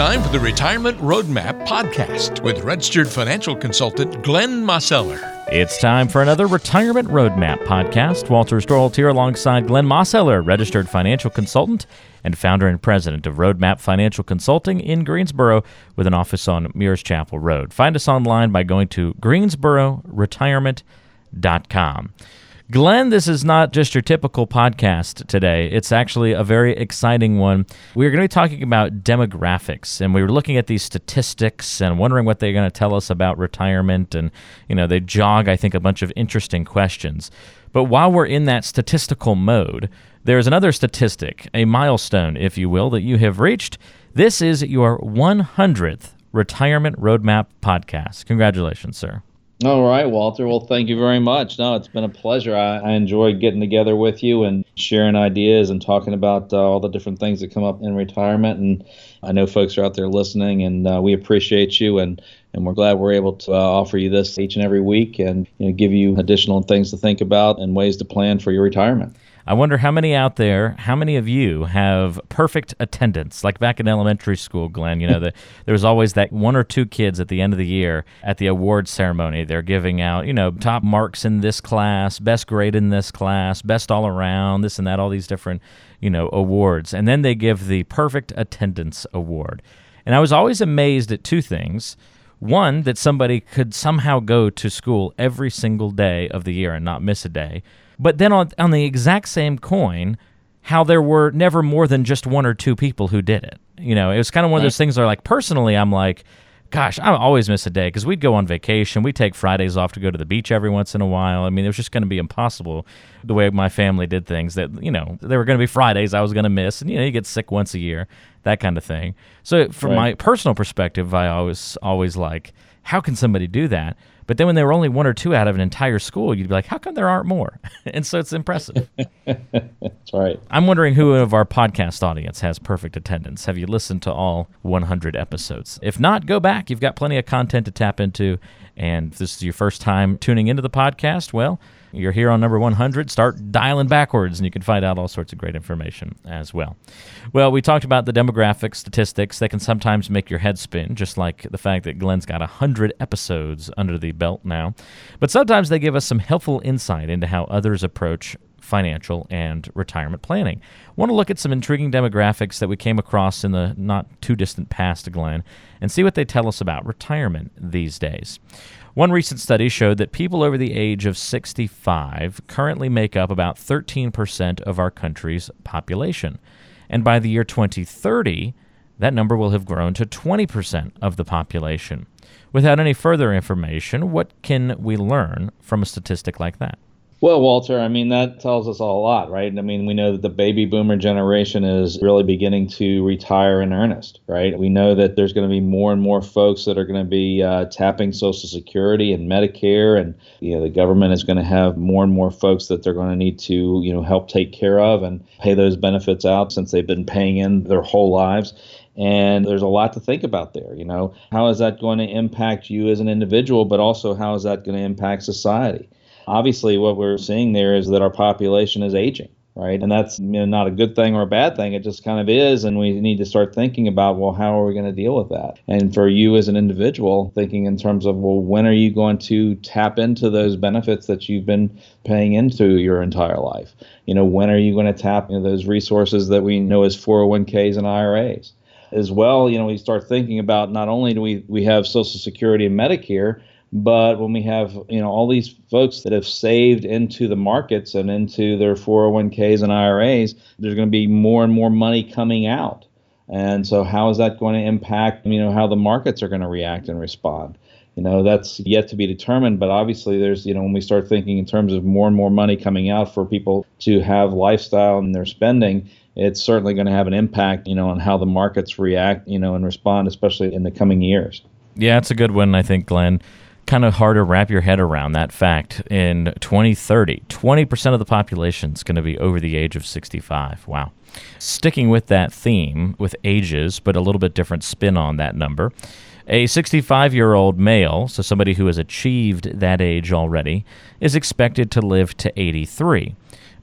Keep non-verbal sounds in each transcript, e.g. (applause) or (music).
time for the Retirement Roadmap podcast with registered financial consultant Glenn Mosseller. It's time for another Retirement Roadmap podcast. Walter Storholt here alongside Glenn Mosseller, registered financial consultant and founder and president of Roadmap Financial Consulting in Greensboro with an office on Muirs Chapel Road. Find us online by going to greensbororetirement.com. Glenn, this is not just your typical podcast today. It's actually a very exciting one. We're going to be talking about demographics, and we were looking at these statistics and wondering what they're going to tell us about retirement. And, you know, they jog, I think, a bunch of interesting questions. But while we're in that statistical mode, there's another statistic, a milestone, if you will, that you have reached. This is your 100th Retirement Roadmap podcast. Congratulations, sir. All right, Walter. Well, thank you very much. No, it's been a pleasure. I, I enjoyed getting together with you and sharing ideas and talking about uh, all the different things that come up in retirement. And I know folks are out there listening, and uh, we appreciate you. And and we're glad we're able to uh, offer you this each and every week and you know, give you additional things to think about and ways to plan for your retirement. I wonder how many out there, how many of you have perfect attendance? Like back in elementary school, Glenn, you know, the, (laughs) there was always that one or two kids at the end of the year at the award ceremony. They're giving out, you know, top marks in this class, best grade in this class, best all around, this and that, all these different, you know, awards. And then they give the perfect attendance award. And I was always amazed at two things. One, that somebody could somehow go to school every single day of the year and not miss a day. But then on, on the exact same coin, how there were never more than just one or two people who did it. You know, it was kind of one of those things where, like, personally, I'm like, gosh, I always miss a day because we'd go on vacation. We'd take Fridays off to go to the beach every once in a while. I mean, it was just going to be impossible the way my family did things that, you know, there were going to be Fridays I was going to miss. And, you know, you get sick once a year, that kind of thing. So, from right. my personal perspective, I always, always like, how can somebody do that? But then when there were only one or two out of an entire school, you'd be like, how come there aren't more? (laughs) and so it's impressive. (laughs) That's right. I'm wondering who of our podcast audience has perfect attendance. Have you listened to all 100 episodes? If not, go back. You've got plenty of content to tap into. And if this is your first time tuning into the podcast, well, you're here on number 100. Start dialing backwards, and you can find out all sorts of great information as well. Well, we talked about the demographic statistics. They can sometimes make your head spin, just like the fact that Glenn's got 100 episodes under the belt now. But sometimes they give us some helpful insight into how others approach financial and retirement planning. I want to look at some intriguing demographics that we came across in the not too distant past, Glenn, and see what they tell us about retirement these days. One recent study showed that people over the age of 65 currently make up about 13% of our country's population. And by the year 2030, that number will have grown to 20% of the population. Without any further information, what can we learn from a statistic like that? Well, Walter, I mean, that tells us a lot, right? I mean, we know that the baby boomer generation is really beginning to retire in earnest, right? We know that there's going to be more and more folks that are going to be uh, tapping Social Security and Medicare, and you know, the government is going to have more and more folks that they're going to need to, you know, help take care of and pay those benefits out since they've been paying in their whole lives. And there's a lot to think about there. You know, how is that going to impact you as an individual, but also how is that going to impact society? Obviously what we're seeing there is that our population is aging right? And that's you know, not a good thing or a bad thing. It just kind of is and we need to start thinking about well how are we going to deal with that? And for you as an individual thinking in terms of well when are you going to tap into those benefits that you've been paying into your entire life? You know when are you going to tap into those resources that we know as 401ks and iras as well you know we start thinking about not only do we we have social security and medicare but when we have you know all these folks that have saved into the markets and into their 401ks and IRAs, there's going to be more and more money coming out. And so how is that going to impact you know how the markets are going to react and respond? You know that's yet to be determined, but obviously there's you know when we start thinking in terms of more and more money coming out for people to have lifestyle and their spending, it's certainly going to have an impact you know on how the markets react you know and respond, especially in the coming years. Yeah, it's a good one, I think, Glenn kind of hard to wrap your head around that fact. In 2030, 20% of the population is going to be over the age of 65. Wow. Sticking with that theme with ages, but a little bit different spin on that number. A 65 year old male, so somebody who has achieved that age already, is expected to live to 83.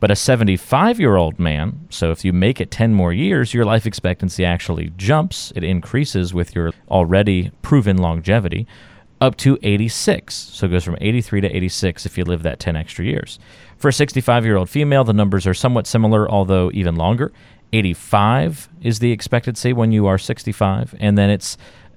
But a 75 year old man, so if you make it 10 more years, your life expectancy actually jumps. It increases with your already proven longevity up to 86. So it goes from 83 to 86 if you live that 10 extra years. For a 65 year old female, the numbers are somewhat similar, although even longer. 85 is the expectancy when you are 65, and then it's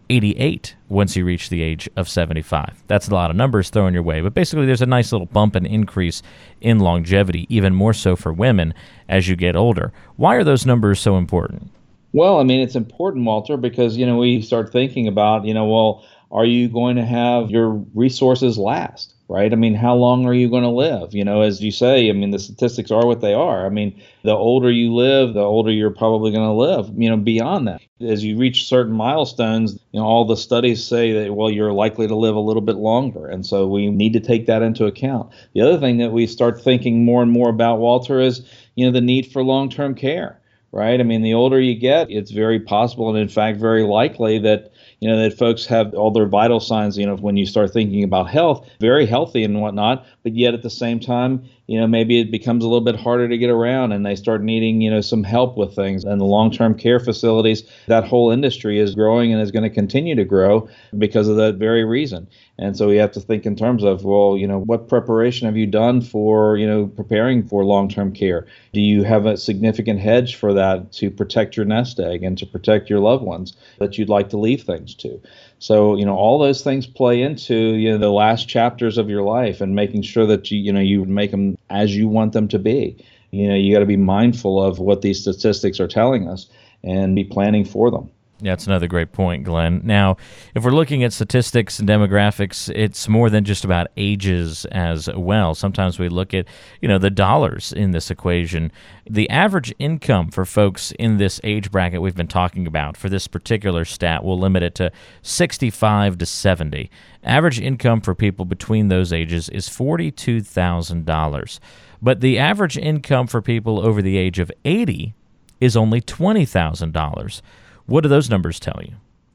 88 once you reach the age of 75. That's a lot of numbers thrown your way, but basically there's a nice little bump and increase in longevity, even more so for women as you get older. Why are those numbers so important? Well, I mean, it's important, Walter, because, you know, we start thinking about, you know, well, are you going to have your resources last? right? I mean, how long are you going to live? You know, as you say, I mean, the statistics are what they are. I mean, the older you live, the older you're probably going to live, you know, beyond that. As you reach certain milestones, you know, all the studies say that, well, you're likely to live a little bit longer. And so we need to take that into account. The other thing that we start thinking more and more about, Walter, is, you know, the need for long term care. Right. I mean, the older you get, it's very possible and, in fact, very likely that you know, that folks have all their vital signs, you know, when you start thinking about health, very healthy and whatnot, but yet at the same time, you know, maybe it becomes a little bit harder to get around and they start needing, you know, some help with things. And the long term care facilities, that whole industry is growing and is going to continue to grow because of that very reason. And so we have to think in terms of, well, you know, what preparation have you done for, you know, preparing for long term care? Do you have a significant hedge for that to protect your nest egg and to protect your loved ones that you'd like to leave things to? So, you know, all those things play into, you know, the last chapters of your life and making sure that you, you know, you make them as you want them to be. You know, you got to be mindful of what these statistics are telling us and be planning for them. Yeah, that's another great point, Glenn. Now, if we're looking at statistics and demographics, it's more than just about ages as well. Sometimes we look at, you know, the dollars in this equation. The average income for folks in this age bracket we've been talking about for this particular stat, we'll limit it to 65 to 70. Average income for people between those ages is $42,000. But the average income for people over the age of 80 is only $20,000. What do those numbers tell you?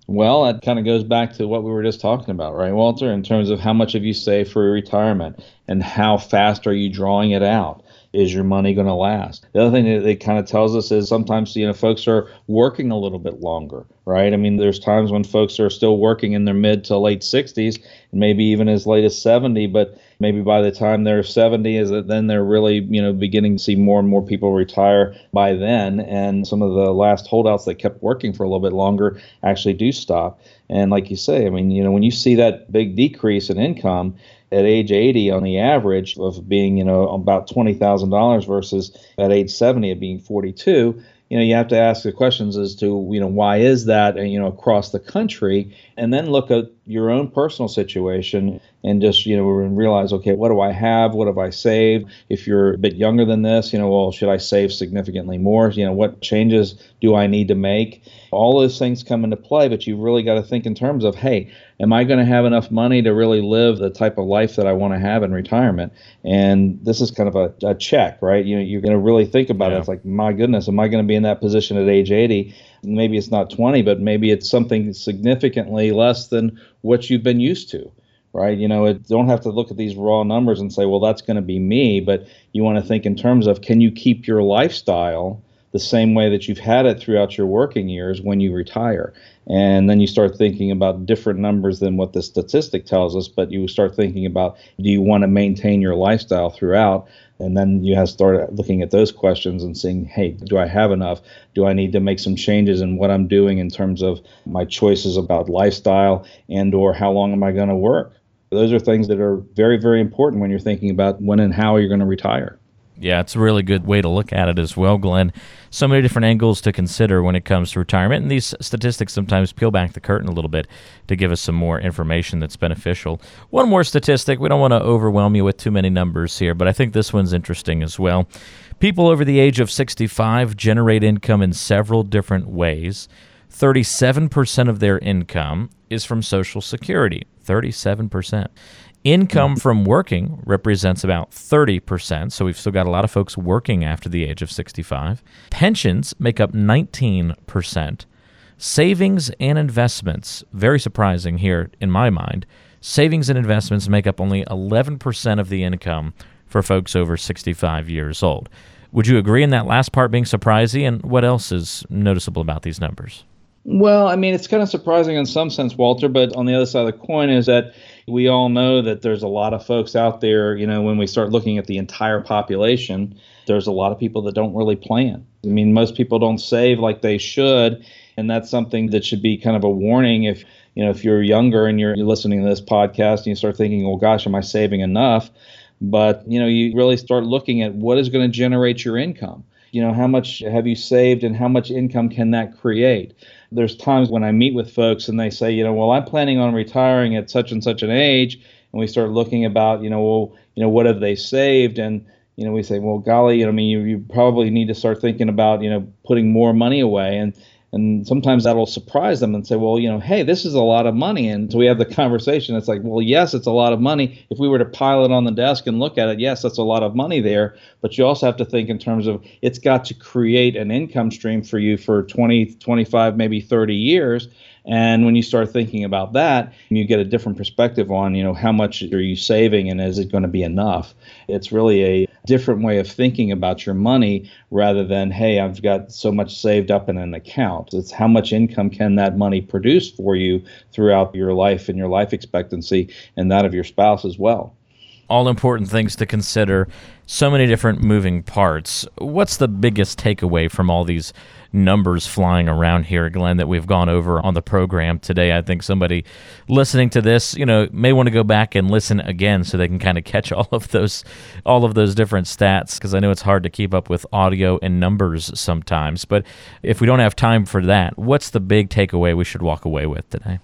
Well, that kind of goes back to what we were just talking about, right, Walter, in terms of how much have you saved for retirement and how fast are you drawing it out? Is your money going to last? The other thing that it kind of tells us is sometimes, you know, folks are working a little bit longer, right? I mean, there's times when folks are still working in their mid to late 60s, and maybe even as late as 70, but maybe by the time they're 70 is that then they're really you know beginning to see more and more people retire by then. And some of the last holdouts that kept working for a little bit longer actually do stop. And like you say i mean you know when you see that big decrease in income at age 80 on the average of being you know about $20,000 versus at age 70 of being 42 you know you have to ask the questions as to you know why is that and you know across the country? And then look at your own personal situation and just you know realize okay what do i have? What have i saved? If you're a bit younger than this you know well should i save significantly more? You know what changes do i need to make? All those things come into play but you've really got to think in terms of hey am i going to have enough money to really live the type of life that i want to have in retirement and this is kind of a, a check right you know you're going to really think about yeah. it it's like my goodness am i going to be in that position at age 80 maybe it's not 20 but maybe it's something significantly less than what you've been used to right? You know, it, don't have to look at these raw numbers and say, well, that's going to be me, but you want to think in terms of can you keep your lifestyle the same way that you've had it throughout your working years when you retire? And then you start thinking about different numbers than what the statistic tells us, but you start thinking about do you want to maintain your lifestyle throughout? And then you have to start looking at those questions and saying, hey, do I have enough? Do I need to make some changes in what I'm doing in terms of my choices about lifestyle and or how long am I going to work? Those are things that are very, very important when you're thinking about when and how you're going to retire. Yeah, it's a really good way to look at it as well, Glenn. So many different angles to consider when it comes to retirement. And these statistics sometimes peel back the curtain a little bit to give us some more information that's beneficial. One more statistic. We don't want to overwhelm you with too many numbers here, but I think this one's interesting as well. People over the age of 65 generate income in several different ways. 37% of their income is from Social Security. 37%. Income from working represents about 30%, so we've still got a lot of folks working after the age of 65. Pensions make up 19%. Savings and investments, very surprising here in my mind, savings and investments make up only 11% of the income for folks over 65 years old. Would you agree in that last part being surprising? And what else is noticeable about these numbers? Well, I mean, it's kind of surprising in some sense, Walter, but on the other side of the coin is that we all know that there's a lot of folks out there, you know, when we start looking at the entire population, there's a lot of people that don't really plan. I mean, most people don't save like they should, and that's something that should be kind of a warning if, you know, if you're younger and you're, listening to this podcast and you start thinking, "Well, gosh, am I saving enough?" But, you know, you really start looking at what is going to generate your income. You know, how much have you saved and how much income can that create? There's times when I meet with folks and they say, you know, well, I'm planning on retiring at such and such an age. And we start looking about, you know, well, you know, what have they saved? And, you know, we say, well, golly, you know, I mean, you, you probably need to start thinking about, you know, putting more money away. And and sometimes that'll surprise them and say, well, you know, hey, this is a lot of money. And so we have the conversation. It's like, well, yes, it's a lot of money. If we were to pile it on the desk and look at it, yes, that's a lot of money there. But you also have to think in terms of it's got to create an income stream for you for 20, 25, maybe 30 years. And when you start thinking about that, you get a different perspective on, you know, how much are you saving and is it going to be enough? It's really a different way of thinking about your money rather than, hey, I've got so much saved up in an account. It's how much income can that money produce for you throughout your life and your life expectancy and that of your spouse as well all important things to consider. So many different moving parts. What's the biggest takeaway from all these numbers flying around here, Glenn, that we've gone over on the program today? I think somebody listening to this, you know, may want to go back and listen again so they can kind of catch all of those all of those different stats because I know it's hard to keep up with audio and numbers sometimes. But if we don't have time for that, what's the big takeaway we should walk away with today?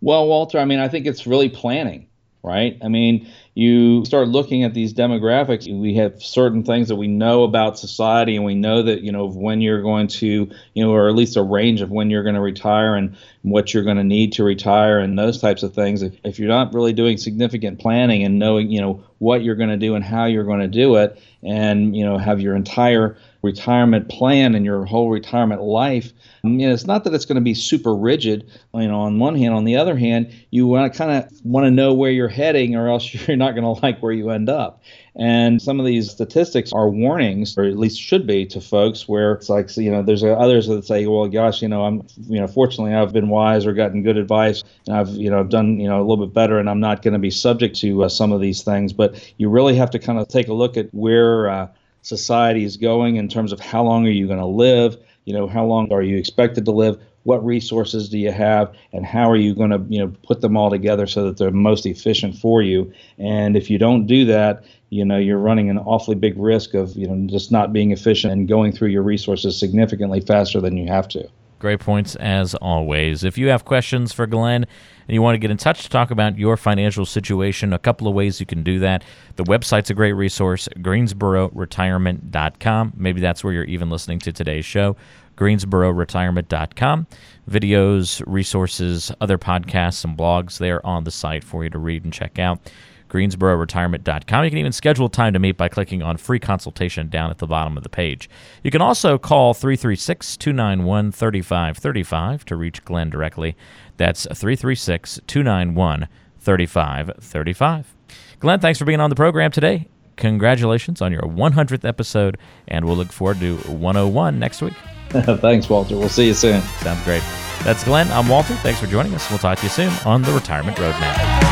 Well, Walter, I mean, I think it's really planning right? I mean, you start looking at these demographics, we have certain things that we know about society, and we know that, you know, when you're going to, you know, or at least a range of when you're going to retire and what you're going to need to retire and those types of things. If, if you're not really doing significant planning and knowing, you know, what you're going to do and how you're going to do it, and, you know, have your entire retirement plan and your whole retirement life. You know, it's not that it's going to be super rigid, you know, on one hand. On the other hand, you want to kind of want to know where you're heading or else (laughs) you're not going (laughs) to like where you end up. And some of these statistics are warnings, or at least should be, to folks where it's like, you know, there's others that say, well, gosh, you know, I'm, you know, fortunately I've been wise or gotten good advice and I've, you know, I've done, you know, a little bit better and I'm not going to be subject to uh, some of these things. But you really have to kind of take a look at where, uh, society is going in terms of how long are you going to live you know how long are you expected to live what resources do you have and how are you going to you know put them all together so that they're most efficient for you and if you don't do that you know you're running an awfully big risk of you know just not being efficient and going through your resources significantly faster than you have to Great points as always. If you have questions for Glenn and you want to get in touch to talk about your financial situation, a couple of ways you can do that. The website's a great resource, greensbororetirement.com. Maybe that's where you're even listening to today's show, greensbororetirement.com. Videos, resources, other podcasts, and blogs there on the site for you to read and check out greensbororetirement.com. You can even schedule time to meet by clicking on free consultation down at the bottom of the page. You can also call 336 291 3535 to reach Glenn directly. That's 336 291 3535. Glenn, thanks for being on the program today. Congratulations on your 100th episode, and we'll look forward to 101 next week. (laughs) Thanks, Walter. We'll see you soon. Sounds great. That's Glenn. I'm Walter. Thanks for joining us. We'll talk to you soon on the Retirement Roadmap.